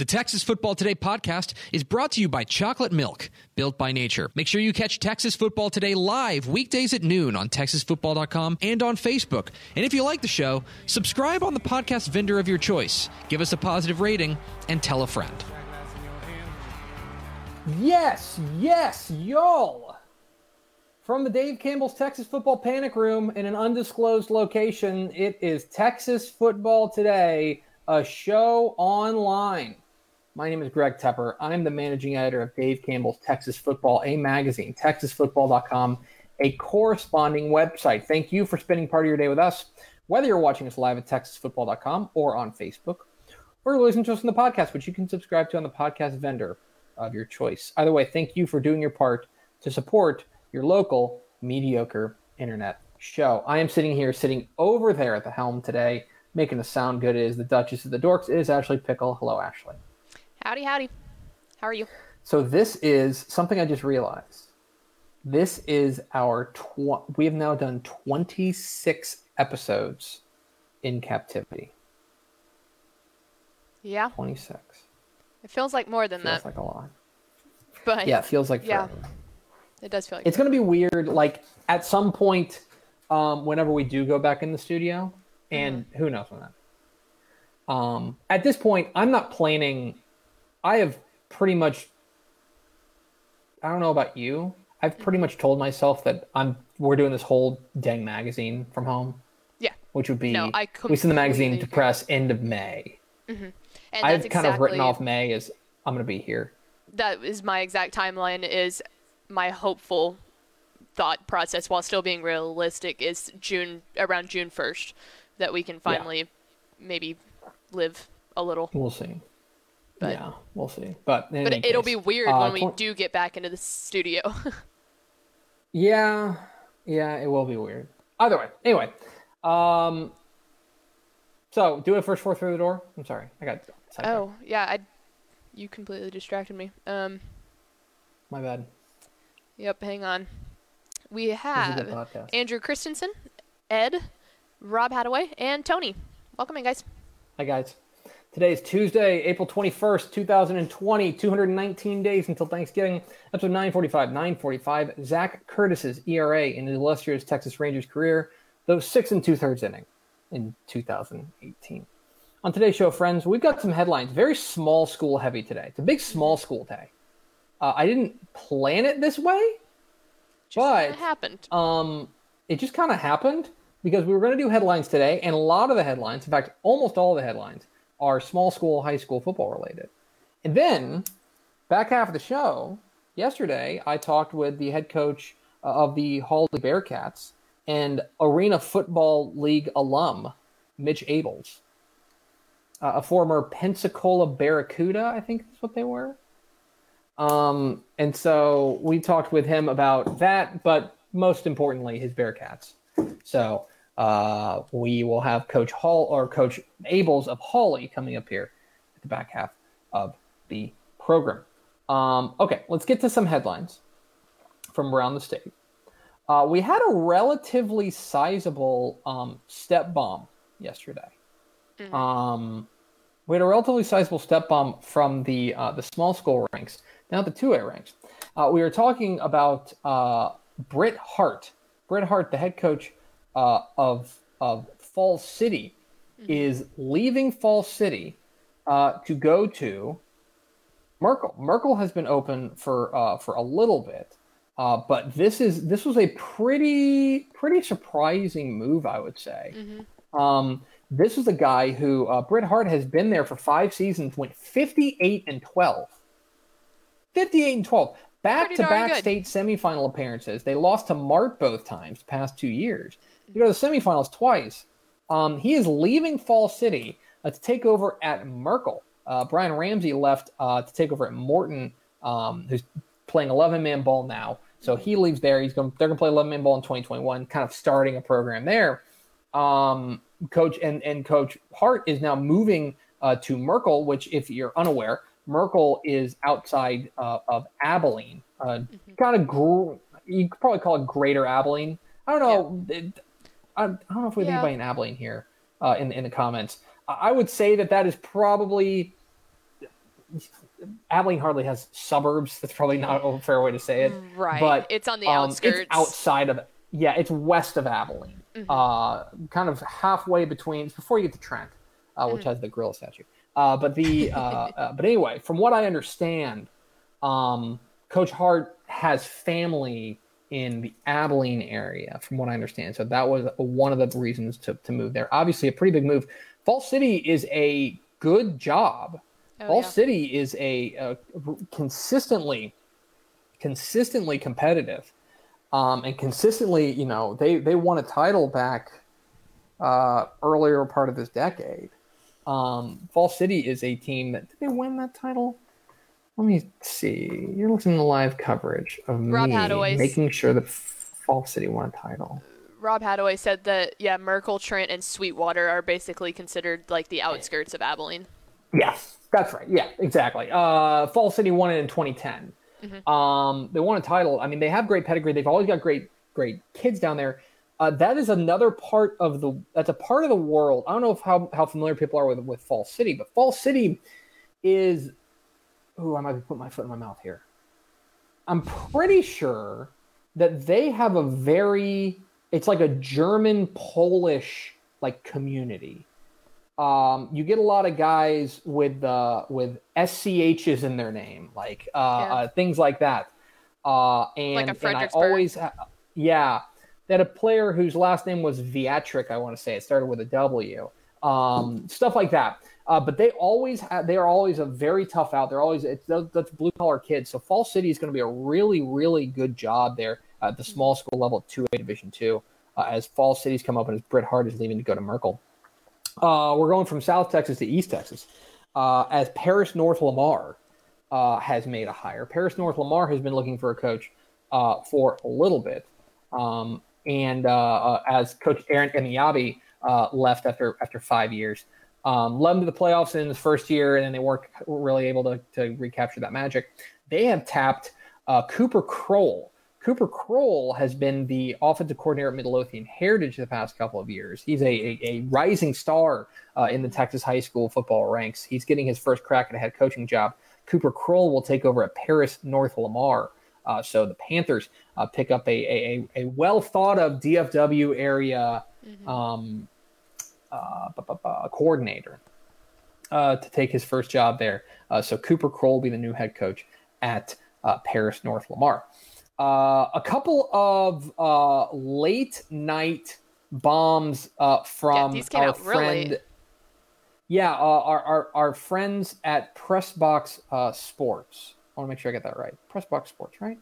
The Texas Football Today podcast is brought to you by Chocolate Milk, built by nature. Make sure you catch Texas Football Today live weekdays at noon on texasfootball.com and on Facebook. And if you like the show, subscribe on the podcast vendor of your choice. Give us a positive rating and tell a friend. Yes, yes, y'all. From the Dave Campbell's Texas Football Panic Room in an undisclosed location, it is Texas Football Today, a show online. My name is Greg Tepper. I'm the managing editor of Dave Campbell's Texas Football, a magazine, texasfootball.com, a corresponding website. Thank you for spending part of your day with us, whether you're watching us live at texasfootball.com or on Facebook, or listening to us on the podcast, which you can subscribe to on the podcast vendor of your choice. Either way, thank you for doing your part to support your local mediocre internet show. I am sitting here, sitting over there at the helm today, making the sound good is the Duchess of the Dorks. It is Ashley Pickle. Hello, Ashley. Howdy, howdy. How are you? So this is something I just realized. This is our tw- we have now done 26 episodes in captivity. Yeah. 26. It feels like more than Feels that. Feels like a lot. but Yeah, it feels like Yeah. forever. it does feel like It's going to be weird like at some point um whenever we do go back in the studio and who knows when that. Um at this point I'm not planning I have pretty much I don't know about you. I've pretty much told myself that I'm we're doing this whole dang magazine from home, Yeah. which would be No, I could we send the magazine to press end of May. Mm-hmm. And I've that's kind of written off May as I'm going to be here. that is my exact timeline is my hopeful thought process while still being realistic is June around June 1st that we can finally maybe live a little. We'll see. But- yeah, we'll see. But But it'll case, be weird uh, when we twen- do get back into the studio. Yeah, yeah, it will be weird. Either way, anyway, um, so do it first four through the door. I'm sorry, I got oh, yeah, I you completely distracted me. Um my bad. yep, hang on. We This is a have. Andrew Christensen, Ed, Rob Hadaway, and Tony. Welcome in, guys. Hi guys. Today is Tuesday, April 21st, 2020. 219 days until Thanksgiving. Episode 945. 945. Zach Curtis's ERA in his illustrious Texas Rangers career, though six and two thirds inning in 2018. On today's show, friends, we've got some headlines. Very small school heavy today. It's a big small school day. Uh, I didn't plan it this way, Just but happened. um, it just kind of happened because we were going to do headlines today, and a lot of the headlines, in fact, almost all the headlines, are small school, high school football related. And then, back half of the show, yesterday, I talked with the head coach uh, of the Hawley Bearcats and Arena Football League alum, Mitch Abels, uh, a former Pensacola Barracuda, I think is what they were. Um, and so we talked with him about that, but most importantly, his Bearcats. So uh, we will have Coach Hall or Coach Abels of Hawley coming up here at the back half of the program. Um, okay, let's get to some headlines from around the state. Uh, we had a relatively sizable um, step bomb yesterday. Um, we had a relatively sizable step bomb from the uh, the small school ranks, now the two A ranks. Uh, we were talking about uh, Britt Hart. Britt Hart, the head coach uh, of of Falls City, is leaving Falls City uh, to go to Merkel. Merkel has been open for uh, for a little bit, uh, but this is this was a pretty pretty surprising move, I would say. Um, This is a guy who uh, Bret Hart has been there for five seasons, went 58 and 12. 58 and 12. Back to back state semifinal appearances. They lost to Mart both times, the past two years. You go to the semifinals twice. Um, he is leaving Fall City uh, to take over at Merkel. Uh, Brian Ramsey left uh, to take over at Morton, um, who's playing 11 man ball now. So he leaves there. He's going. They're going to play 11 man ball in 2021, kind of starting a program there. Um, coach and and Coach Hart is now moving uh, to Merkel, which, if you're unaware, Merkel is outside uh, of Abilene. Uh, mm-hmm. Kind of, gr- you could probably call it Greater Abilene. I don't know. Yeah. It, I, I, don't know if we have yeah. anybody in Abilene here uh, in in the comments. I would say that that is probably Abilene hardly has suburbs. That's probably not a fair way to say it. Right. But it's on the um, outskirts. It's outside of yeah, it's west of Abilene. Mm-hmm. Uh, kind of halfway between before you get to Trent, uh, which mm-hmm. has the gorilla statue. Uh, but the uh, uh, but anyway, from what I understand, um, Coach Hart has family in the Abilene area, from what I understand. So that was one of the reasons to to move there. Obviously, a pretty big move. Fall City is a good job Oh, Fall yeah. City is a, a, consistently, consistently competitive, um, and consistently, you know, they they won a title back uh, earlier part of this decade. Um, Fall City is a team that did they win that title? Let me see. You're looking at the live coverage of Rob me Hadaway. making sure that Fall City won a title. Rob Hadaway said that yeah, Merkel, Trent, and Sweetwater are basically considered like the outskirts of Abilene. Yes, that's right. Yeah, exactly. Uh, Fall City won it in 2010. Mm-hmm. Um, they won a title. I mean, they have great pedigree. They've always got great, great kids down there. Uh, that is another part of the. That's a part of the world. I don't know if how how familiar people are with with Fall City, but Fall City is. Oh, I might be putting my foot in my mouth here. I'm pretty sure that they have a very. It's like a German Polish like community um, you get a lot of guys with uh, with SCHs in their name, like uh, yeah. uh, things like that. Uh, and, like and I always, yeah, that a player whose last name was Viatric, I want to say it started with a W. Um, stuff like that. Uh, but they always have, they are always a very tough out. They're always it's that's blue collar kids. So Fall City is going to be a really really good job there at the small school level, two A Division two, uh, as Fall City's come up and as Bret Hart is leaving to go to Merkel. Uh, we're going from South Texas to East Texas. Uh, as Paris North Lamar uh, has made a hire. Paris North Lamar has been looking for a coach uh, for a little bit. Um, and as Coach Aaron Emeagwali left after after five years, um, led them to the playoffs in his first year, and then they weren't really able to, to recapture that magic. They have tapped Cooper Kroll, Cooper Kroll has been the offensive coordinator at Midlothian Heritage the past couple of years. He's a, a, a rising star uh, in the Texas high school football ranks. He's getting his first crack at a head coaching job. Cooper Kroll will take over at Paris North Lamar. Uh, so the Panthers uh, pick up a, a, a well thought of DFW area mm-hmm. um, uh, coordinator uh, to take his first job there. Uh, so Cooper Kroll will be the new head coach at Paris North Lamar. Uh, a couple of uh, late night bombs uh, from yeah, our friend. Really... Yeah, uh, our, our our friends at Pressbox uh, Sports. I want to make sure I get that right. Pressbox Sports, right?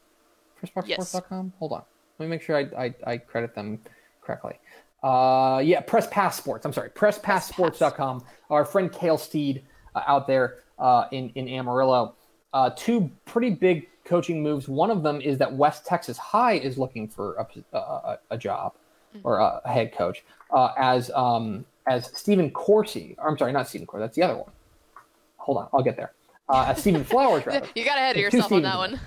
Pressboxsports.com. Yes. Hold on. Let me make sure I, I, I credit them correctly. Uh, yeah, Press Pass Sports. I'm sorry, PressPassSports.com. Our friend Kale Steed uh, out there uh, in in Amarillo. Uh, two pretty big coaching moves. One of them is that West Texas High is looking for a, a, a job mm-hmm. or a, a, head coach uh, as um, as Stephen Coursey. I'm sorry, not Stephen Coursey. That's the other one. Hold on, I'll get there. Uh, as Stephen Flowers, rather. you got ahead of yourself on that one.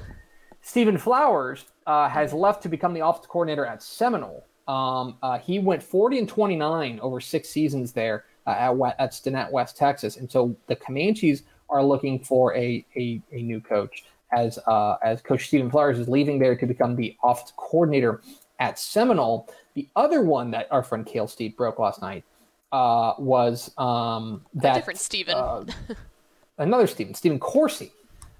Stephen Flowers uh, has left to become the offensive coordinator at Seminole. Um, uh, he went 40 and 29 over six seasons there uh, at, at Stinnett, West Texas, and so the Comanches are looking for a, a, a new coach as uh, as Coach Stephen Flowers is leaving there to become the offensive coordinator at Seminole. The other one that our friend Kale Steed broke last night uh, was um, that a different Stephen, uh, another Stephen, Stephen Coursey.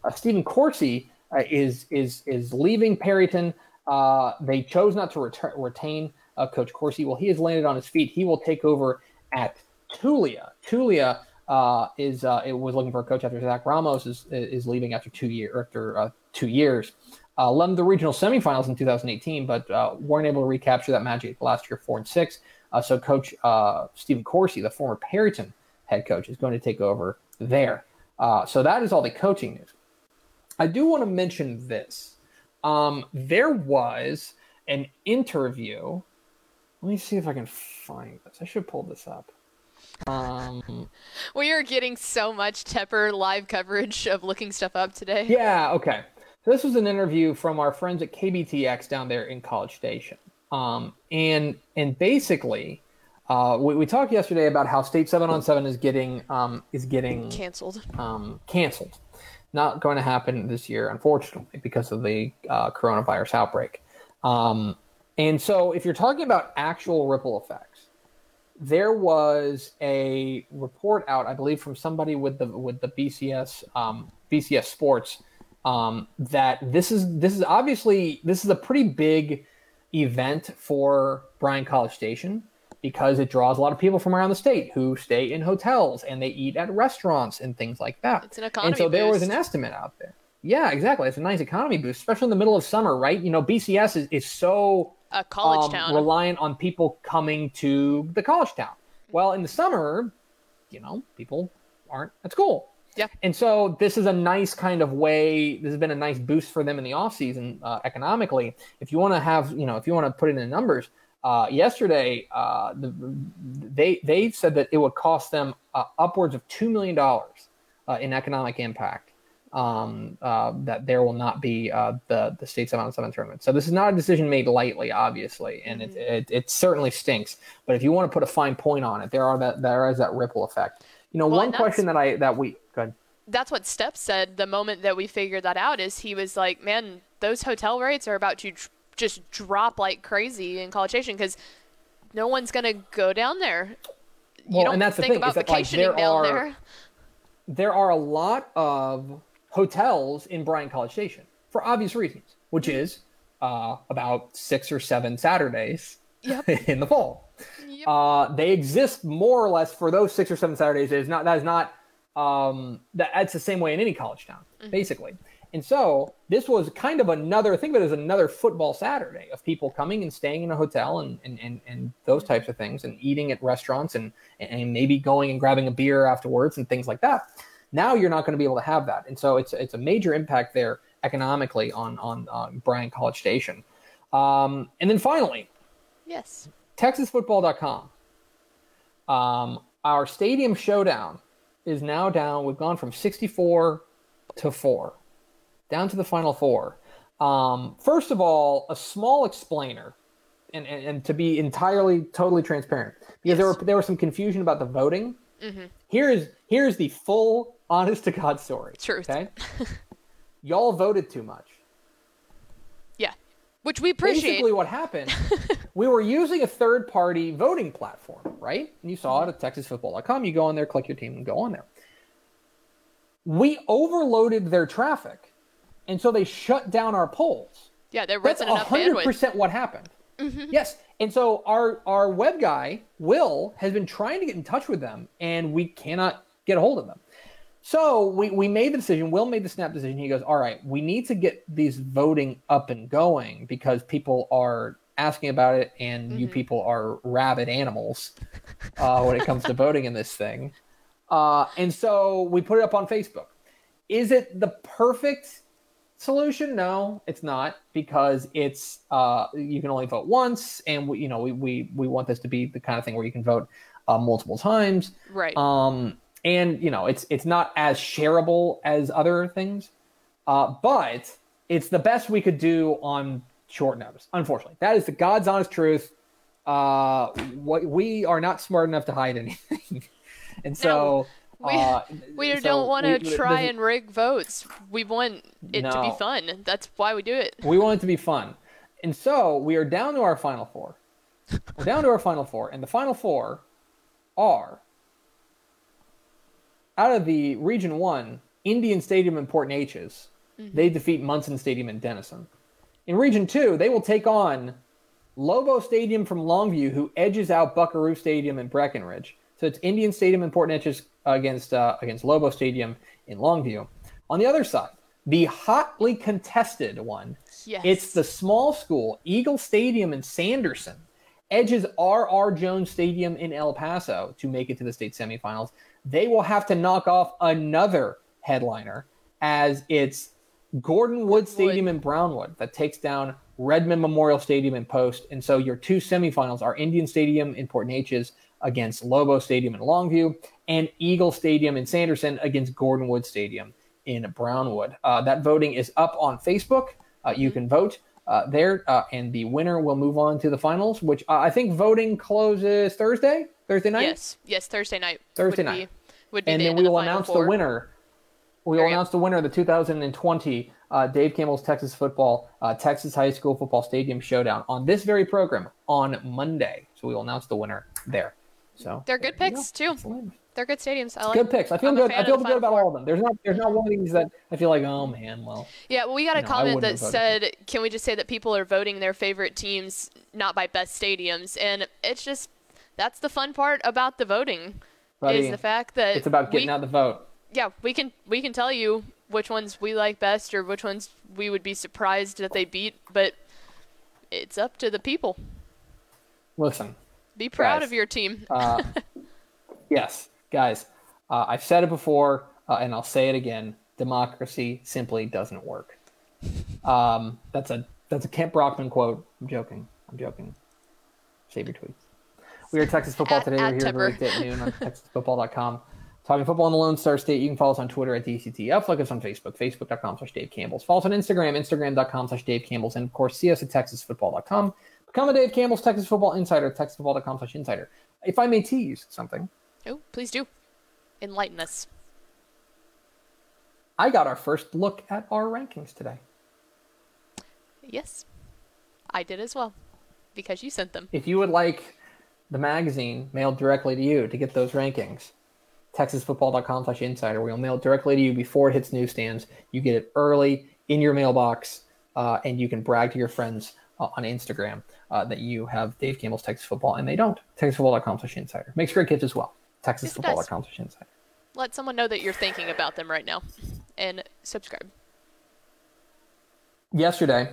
Uh, Stephen Coursey uh, is is is leaving Perryton. Uh, they chose not to retain Coach Coursey. Well, he has landed on his feet. He will take over at Tulia. Tulia uh, is uh, it was looking for a coach after Zach Ramos is is leaving after two year after uh, two years. Uh, led the regional semifinals in 2018, but uh, weren't able to recapture that magic last year, four and six. Uh, so, Coach uh, Stephen Coursey, the former Perryton head coach, is going to take over there. Uh, so that is all the coaching news. I do want to mention this. Um, there was an interview. Let me see if I can find this. I should pull this up. Um, we are getting so much Tepper live coverage of looking stuff up today. Yeah. Okay. So this was an interview from our friends at KBTX down there in College Station, um, and and basically, uh, we, we, talked yesterday about how State Seven on Seven is getting um, is getting canceled. Um, canceled. Not going to happen this year, unfortunately, because of the uh, coronavirus outbreak. And so, if you're talking about actual ripple effects, there was a report out, I believe, from somebody with the with the BCS um, BCS Sports um, that this is this is obviously this is a pretty big event for Bryan College Station because it draws a lot of people from around the state who stay in hotels and they eat at restaurants and things like that. It's an economy And so boost. there was an estimate out there. Yeah, exactly. It's a nice economy boost, especially in the middle of summer, right? You know, BCS is, is so a college um, town reliant on people coming to the college town. Well, in the summer, you know, people aren't at school. Yeah. And so this is a nice kind of way. This has been a nice boost for them in the off season uh, economically. If you want to have, you know, if you want to put it in numbers, uh, yesterday uh, the, they they said that it would cost them uh, upwards of two million dollars uh, in economic impact. Um, uh, that there will not be the the state seven on seven tournament. So this is not a decision made lightly, obviously, and mm-hmm. it, it, it certainly stinks. But if you want to put a fine point on it, there are that there is that ripple effect. You know, well, one question that I that we good. That's what Steph said the moment that we figured that out is he was like, "Man, those hotel rates are about to just drop like crazy in College Station because no one's gonna go down there." You well, don't and that's think the thing about is that, vacationing like, there down are, there. There are a lot of hotels in Bryan College Station for obvious reasons, which is uh, about six or seven Saturdays yep. in the fall. Yep. Uh, they exist more or less for those six or seven Saturdays. It is not that is not um, that that's the same way in any college town, Mm-hmm. basically. And so this was kind of another think of it as another football Saturday of people coming and staying in a hotel and and, and, and those types of things and eating at restaurants and and maybe going and grabbing a beer afterwards and things like that. Now you're not going to be able to have that, and so it's it's a major impact there economically on on uh, Bryan College Station. Um, and then finally, yes, TexasFootball.com. Um, our stadium showdown is now down. We've gone from 64 to four, down to the final four. Um, first of all, a small explainer, and, and, and to be entirely, totally transparent, because there, were, there was some confusion about the voting. Mm-hmm. Here's here's the full, honest to God story. Truth. Okay, y'all voted too much. Yeah, which we appreciate. Basically, what happened, we were using a third party voting platform, right? And you saw it at TexasFootball.com. You go on there, click your team, and go on there. We overloaded their traffic, and so they shut down our polls. Yeah, there That's wasn't enough hundred bandwidth. percent what happened. Mm-hmm. Yes, and so our our web guy Will has been trying to get in touch with them, and we cannot get a hold of them. So we, we made the decision. Will made the snap decision. He goes, "All right, we need to get these voting up and going because people are asking about it, and you people are rabid animals uh, when it comes to voting in this thing." Uh, and so we put it up on Facebook. Is it the perfect solution? No, it's not because it's uh, you can only vote once, and we, you know we, we we want this to be the kind of thing where you can vote uh, multiple times. Right. Um, and you know it's it's not as shareable as other things, uh, but it's the best we could do on short notice. Unfortunately, that is the God's honest truth. Uh, what we are not smart enough to hide anything, and so. we- uh, we so don't want to try and rig votes. We want it to be No. fun. That's why we do it. We want it to be fun. And so we are down to our final four. We're down to our final four. And the final four are out of the Region 1, Indian Stadium and Port Neches, they defeat Munson Stadium and Denison. In Region 2, they will take on Lobo Stadium from Longview, who edges out Buckaroo Stadium and Breckenridge. So it's Indian Stadium in Port Neches against uh, against Lobo Stadium in Longview. On the other side, the hotly contested one, Yes. it's the small school Eagle Stadium in Sanderson edges R.R. Jones Stadium in El Paso to make it to the state semifinals. They will have to knock off another headliner as it's Gordon Wood Stadium in Brownwood that takes down Redmond Memorial Stadium in Post. And so your two semifinals are Indian Stadium in Port Neches against Lobo Stadium in Longview and Eagle Stadium in Sanderson against Gordon Wood Stadium in Brownwood. Uh, that voting is up on Facebook. Uh, you can vote uh, there, uh, and the winner will move on to the finals, which uh, I think voting closes Thursday, Thursday night. Yes. Yes. Thursday night. Thursday would night. Be, would be and the then we of the will announce Four. the winner. We will There you go. announce the winner of the 2020 uh, Dave Campbell's Texas Football uh, Texas High School Football Stadium Showdown on this very program on Monday. So we will announce the winner there. So They're good picks too. Winner. They're good stadiums. I like. Good picks. I feel I'm good. I feel good about all of them. There's not. There's not one of these that I feel like, oh man, well, Yeah, well, we got a You know, comment that said, "Can we just say that people are voting their favorite teams not by best stadiums?" And it's just that's the fun part about the voting Buddy, is the fact that it's about getting we, out the vote. yeah we can we can tell you which ones we like best or which ones we would be surprised that they beat, but it's up to the people. Listen, Be proud Guys, of your team. uh, yes, guys, uh, I've said it before, uh, and I'll say it again. Democracy simply doesn't work. Um, that's a that's a Kent Brockman quote. I'm joking. I'm joking. Save your tweets. We are Texas Football At- today. at We're here every Tepper. weekday at noon on TexasFootball.com. Talking football in the Lone Star State. You can follow us on Twitter at DCTF. Like us on Facebook, Facebook.com slash Dave Campbell's. Follow us on Instagram, Instagram.com slash Dave Campbell's. And of course, see us at TexasFootball.com. Become a Dave Campbell's Texas Football Insider, TexasFootball.com slash insider. If I may tease something, oh, please do enlighten us. I got our first look at our rankings today. Yes, I did as well because you sent them. If you would like the magazine mailed directly to you to get those rankings, texasfootball.com slash insider. We'll mail it directly to you before it hits newsstands. You get it early in your mailbox, uh, and you can brag to your friends uh, on Instagram uh, that you have Dave Campbell's Texas Football, and they don't. texasfootball.com slash insider. Makes great gifts as well. texasfootball.com slash insider. Let someone know that you're thinking about them right now, and subscribe. yesterday,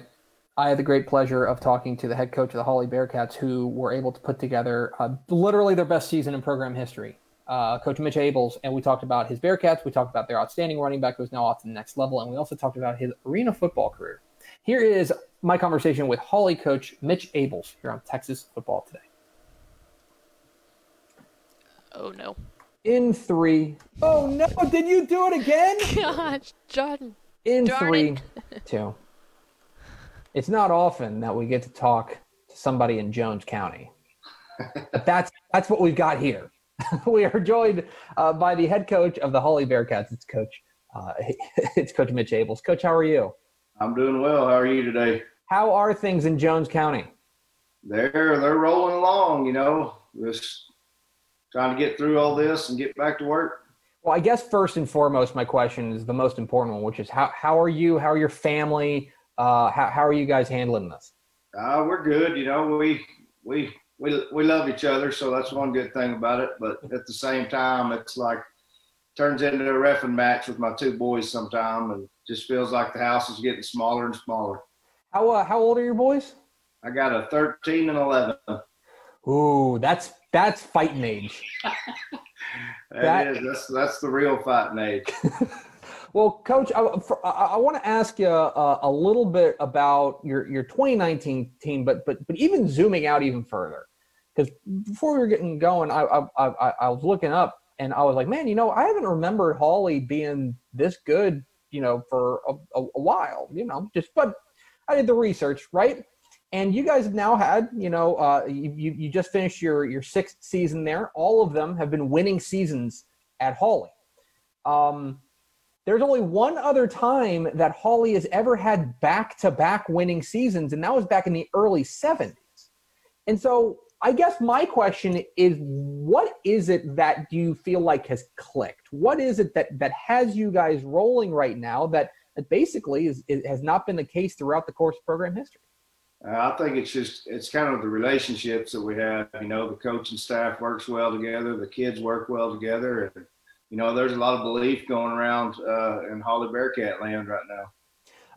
I had the great pleasure of talking to the head coach of the Hawley Bearcats, who were able to put together uh, literally their best season in program history. Uh, coach Mitch Abels, and we talked about his Bearcats. We talked about their outstanding running back who's now off to the next level, and we also talked about his arena football career. Here is my conversation with Hawley coach Mitch Abels here on Texas Football Today. Oh no. In three. Oh no! Did you do it again? Gosh, Jordan. In Darn three, it. two. It's not often that we get to talk to somebody in Jones County, but that's that's what we've got here. we are joined uh, by the head coach of the Hawley Bearcats. It's Coach. Uh, it's Coach Mitch Abels. Coach, how are you? I'm doing well. How are you today? How are things in Jones County? They're they're rolling along, you know. Just trying to get through all this and get back to work. Well, I guess first and foremost, my question is the most important one, which is how how are you? How are your family? Uh, how how are you guys handling this? Uh, we're good, you know. We we we we love each other, so that's one good thing about it. But at the same time, it's like turns into a reffing match with my two boys sometime, and just feels like the house is getting smaller and smaller. How uh, how old are your boys? I got a 13 and 11. Ooh, that's that's fighting age. That That- is that's that's the real fighting age. Well, Coach, I, for, I, I want to ask you uh, a little bit about your, your 2019 team, but but but even zooming out even further, because before we were getting going, I, I I I was looking up and I was like, man, you know, I haven't remembered Hawley being this good, you know, for a, a, a while, you know, just but I did the research, right? And you guys have now had, you know, uh, you, you just finished your your sixth season there. All of them have been winning seasons at Hawley. Um, there's only one other time that Hawley has ever had back-to-back winning seasons, and that was back in the early 70s. And so I guess my question is what is it that you feel like has clicked? What is it that that has you guys rolling right now that, that basically is, is has not been the case throughout the course of program history? Uh, I think it's just it's kind of the relationships that we have. You know, the coaching staff works well together, the kids work well together, and you know, there's a lot of belief going around uh, in Hawley Bearcat land right now.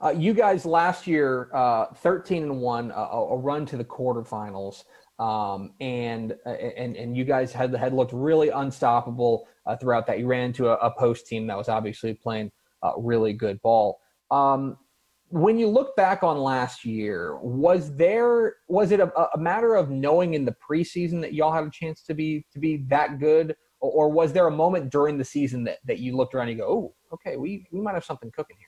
Uh, you guys last year, uh, 13 and one, uh, a run to the quarterfinals, um, and uh, and and you guys had had looked really unstoppable throughout that. You ran into a, a, post team that was obviously playing really good ball. Um, when you look back on last year, was there was it a, a, matter of knowing in the preseason that y'all had a chance to be to be that good, or, or was there a moment during the season that, that you looked around and you go, oh, okay, we we might have something cooking here?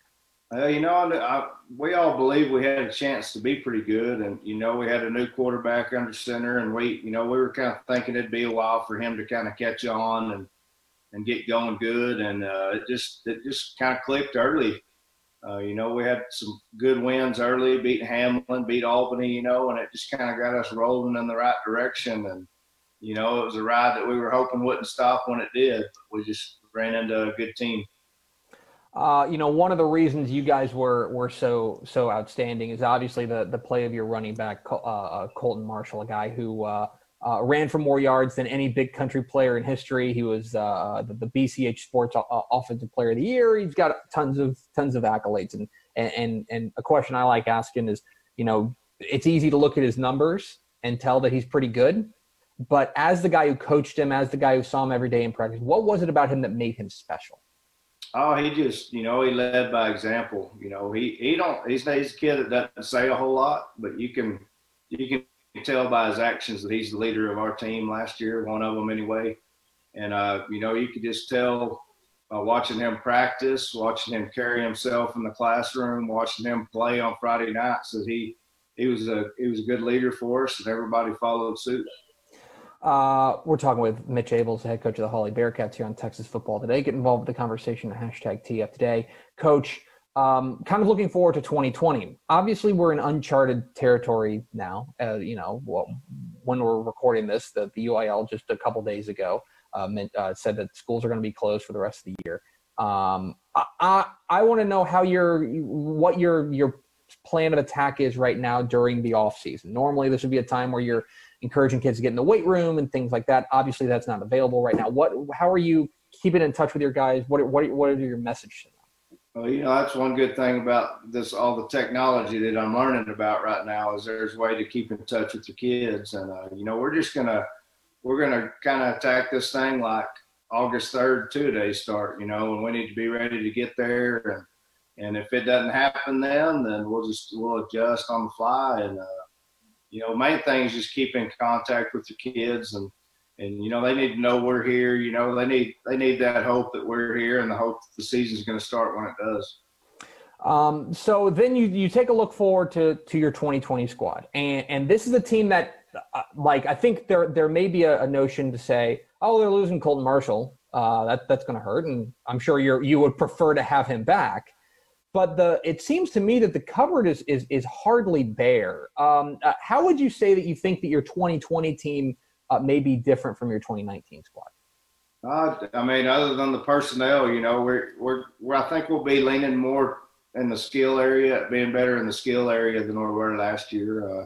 Uh, you know, I, we all believe we had a chance to be pretty good, and you know, we had a new quarterback under center, and we, you know, we were kind of thinking it'd be a while for him to kind of catch on and and get going good, and uh, it just it just kind of clicked early uh, you know, we had some good wins early, beat Hamlin, beat Albany, you know, and it just kind of got us rolling in the right direction. And, you know, it was a ride that we were hoping wouldn't stop when it did. We just ran into a good team. Uh, you know, one of the reasons you guys were were so so outstanding is obviously the the play of your running back uh, uh Colton Marshall, a guy who uh, uh, ran for more yards than any big country player in history. He was uh, the, the, BCH Sports o- Offensive Player of the Year. He's got tons of tons of accolades. And, and and a question I like asking is, you know, it's easy to look at his numbers and tell that he's pretty good. But as the guy who coached him, as the guy who saw him every day in practice, what was it about him that made him special? Oh, he just, you know, he led by example. You know, he he don't he's, he's a kid that doesn't say a whole lot, but you can you can tell by his actions that he's the leader of our team last year, one of them anyway. And, uh, you know, you could just tell uh, watching him practice, watching him carry himself in the classroom, watching him play on Friday nights that he, he was a he was a good leader for us, and everybody followed suit. Uh, we're talking with Mitch the head coach of the Hawley Bearcats here on Texas Football Today. Get involved with the conversation at hashtag TF Today. Coach, um, kind of looking forward to 2020. Obviously, we're in uncharted territory now. Uh, you know, well, when we're recording this, the, the UIL just a couple days ago uh, uh, said that schools are going to be closed for the rest of the year. Um, I, I, I want to know how your what your your plan of attack is right now during the off season. Normally, this would be a time where you're encouraging kids to get in the weight room and things like that. Obviously, that's not available right now. What how are you keeping in touch with your guys? What what what are your messages? Well, you know, that's one good thing about this, all the technology that I'm learning about right now is there's a way to keep in touch with your kids. And, uh, you know, we're just going to, we're going to kind of attack this thing like August 3rd, two days start, you know, and we need to be ready to get there. And, and if it doesn't happen then, then we'll just, we'll adjust on the fly. And, uh, you know, main thing is just keep in contact with your kids and, and you know they need to know we're here. You know they need they need that hope that we're here and the hope the season's going to start when it does. Um, so then you you take a look forward to to your 2020 squad, and and this is a team that uh, like I think there there may be a, a, notion to say, oh, they're losing Colton Marshall. Uh, that that's going to hurt, and I'm sure you you would prefer to have him back. But the it seems to me that the cupboard is is is hardly bare. Um, uh, how would you say that you think that your 2020 team uh, may be different from your 2019 squad? Uh, I mean, other than the personnel, you know, we're, we're, we're, I think we'll be leaning more in the skill area, being better in the skill area than we were last year. Uh,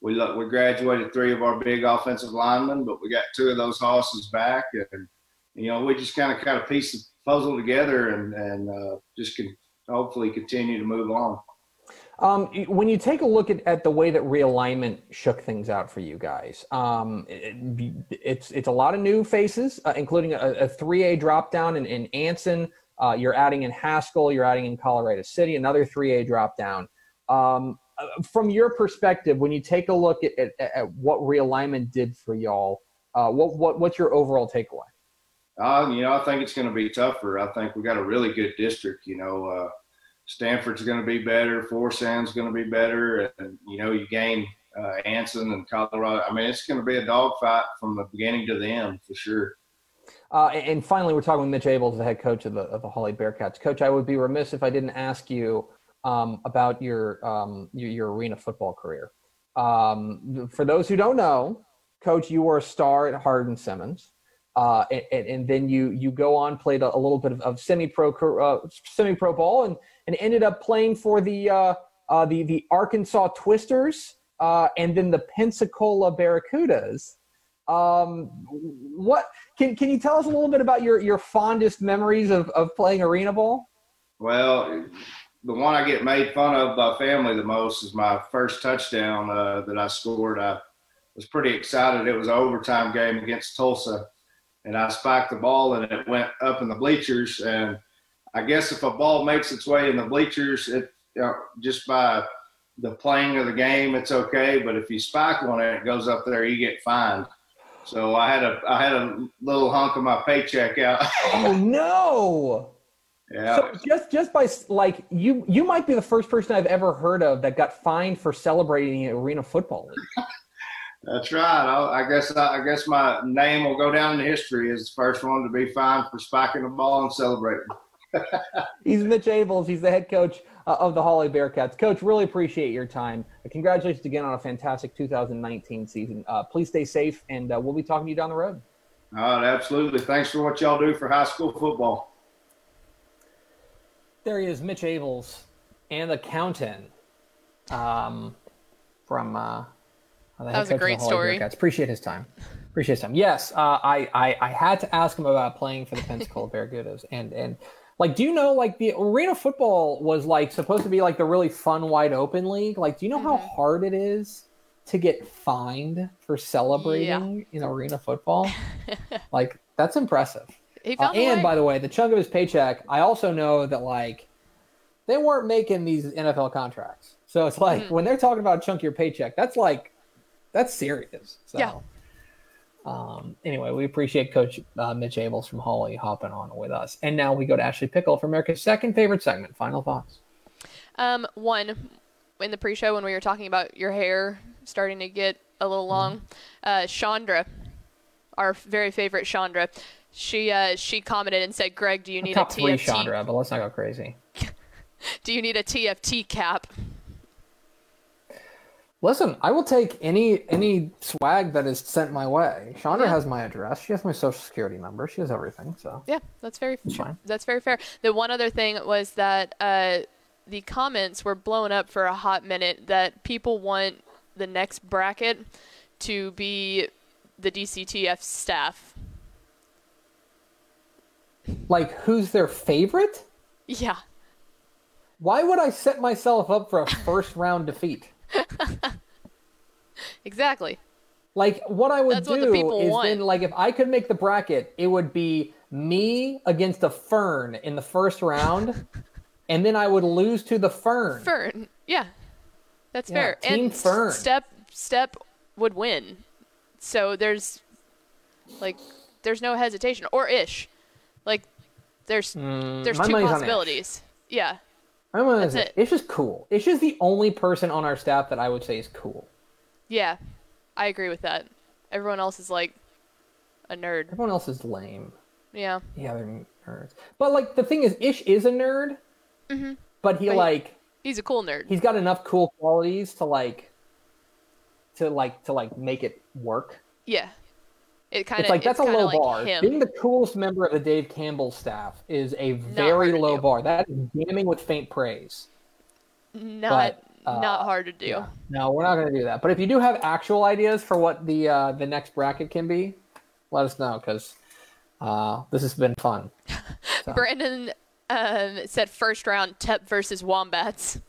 we we graduated three of our big offensive linemen, but we got two of those hosses back, and you know, we just kind of kind of piece the puzzle together and and uh, just can hopefully continue to move on. Um, when you take a look at, at the way that realignment shook things out for you guys, um, it, it's it's a lot of new faces, uh, including a, a 3A drop down in, in Anson. Uh, you're adding in Haskell, you're adding in Colorado City, another 3A drop down. Um, uh, from your perspective, when you take a look at, at, at what realignment did for y'all, uh, what, what what's your overall takeaway? Uh, you know, I think it's going to be tougher. I think we got a really good district. You know, uh, Stamford's going to be better, Forsan's going to be better, and you know you gain uh, Anson and Colorado. I mean, it's going to be a dogfight from the beginning to the end for sure. Uh, and finally, we're talking with Mitch Ables, the head coach of the of the Hawley Bearcats. Coach, I would be remiss if I didn't ask you um, about your, um, your, your arena football career. Um, for those who don't know, Coach, you were a star at Hardin Simmons. Uh, and, and, then you you go on played a, a little bit of, of semi pro uh, semi pro ball and and ended up playing for the uh, uh, the the Arkansas Twisters uh, and then the Pensacola Barracudas. Um, what can can you tell us a little bit about your your fondest memories of, of playing arena ball? Well, the one I get made fun of by family the most is my first touchdown uh, that I scored. I was pretty excited. It was an overtime game against Tulsa, and I spiked the ball and it went up in the bleachers. And I guess if a ball makes its way in the bleachers, it you know, just by the playing of the game, it's okay. But if you spike one and it goes up there, you get fined. So I had a I had a little hunk of my paycheck out. oh no! Yeah. So just just by like you you might be the first person I've ever heard of that got fined for celebrating an arena football league. That's right. I, I guess I, I, guess my name will go down in history as the first one to be fined for spiking a ball and celebrating. He's Mitch Ables. He's the head coach uh, of the Hawley Bearcats. Coach, really appreciate your time. Uh, congratulations again on a fantastic 2019 season. Uh, please stay safe, and uh, we'll be talking to you down the road. All right, absolutely. Thanks for what y'all do for high school football. There he is, Mitch Ables, and the Countin um, from. Uh, that was a great story. Bearcats. Appreciate his time. Appreciate his time. Yes, uh, I, I I had to ask him about playing for the Pensacola Barracudas, and and like, do you know like the arena football was like supposed to be like the really fun wide open league? Like, do you know mm-hmm. how hard it is to get fined for celebrating yeah. in arena football? like, that's impressive. Uh, and by the way, the chunk of his paycheck, I also know that like they weren't making these NFL contracts. So it's like mm-hmm. when they're talking about chunk your paycheck, that's like that's serious. So yeah. Um, anyway, we appreciate Coach uh, Mitch Ables from Hawley hopping on with us. And now we go to Ashley Pickle for America's second favorite segment. Final thoughts. Um, one, in the pre-show when we were talking about your hair starting to get a little long, mm-hmm. uh, Chandra, our very favorite Chandra, she uh, she commented and said, "Greg, do you need top a TFT?" Three Chandra, but let's not go crazy. do you need a TFT cap? Listen, I will take any any swag that is sent my way. Chandra yeah. has my address. She has my social security number. She has everything. So yeah, that's very fine. That's very fair. The one other thing was that uh, the comments were blown up for a hot minute that people want the next bracket to be the DCTF staff. Like who's their favorite? Yeah. Why would I set myself up for a first round defeat? exactly. Like what I would That's do is want. then like if I could make the bracket, it would be me against a fern in the first round, and then I would lose to the fern. Fern, yeah, that's yeah, fair. Team and fern. Step step would win. So there's like there's no hesitation or ish. Like there's mm, there's two possibilities. Yeah. I'm gonna That's say, it. It's just cool. It's just the only person on our staff that I would say is cool. Yeah, I agree with that. Everyone else is like a nerd. Everyone else is lame. Yeah. Yeah, they're nerds. But like the thing is, Ish is a nerd. Mm-hmm. But he but like he's a cool nerd. He's got enough cool qualities to like to like to like make it work. Yeah. It kind of like that's a low like bar. Him. Being the coolest member of the Dave Campbell staff is a very low bar. That is damning with faint praise. Not but, uh, not hard to do. Yeah. No, we're not going to do that. But if you do have actual ideas for what the uh, the next bracket can be, let us know because uh, this has been fun. So. Brandon um, said first round Tep versus Wombats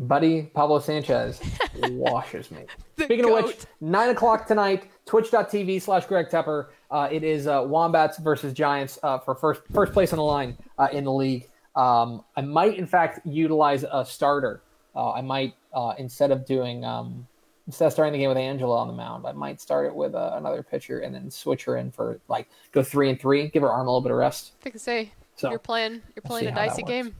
buddy Pablo Sanchez washes me. Speaking goat. of which, nine o'clock tonight, twitch.tv slash Greg Tepper. Uh, it is uh, Wombats versus Giants uh, for first first place on the line uh, in the league. Um, I might, in fact, utilize a starter. Uh, I might, uh, instead of doing, um, instead of starting the game with Angela on the mound, I might start it with another pitcher and then switch her in for like go three and three, give her arm a little bit of rest. I can say so, you're playing, you're playing a dicey game.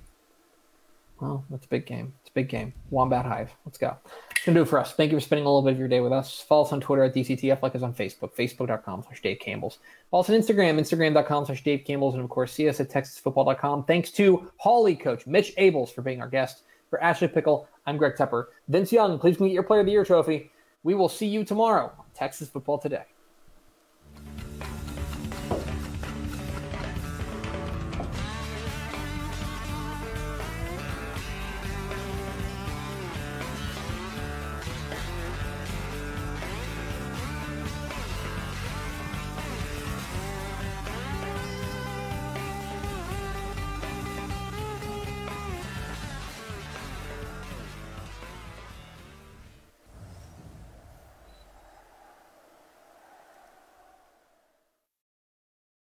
Well, that's a big game. It's a big game. Wombat Hive. Let's go. That's going to do it for us. Thank you for spending a little bit of your day with us. Follow us on Twitter at DCTF, like us on Facebook, facebook.com slash Dave Campbell's. Follow us on Instagram, instagram.com slash Dave Campbell's, and of course, see us at texasfootball.com. Thanks to Hawley coach Mitch Ables for being our guest. For Ashley Pickle, I'm Greg Tepper. Vince Young, please get your Player of the Year trophy. We will see you tomorrow on Texas Football Today.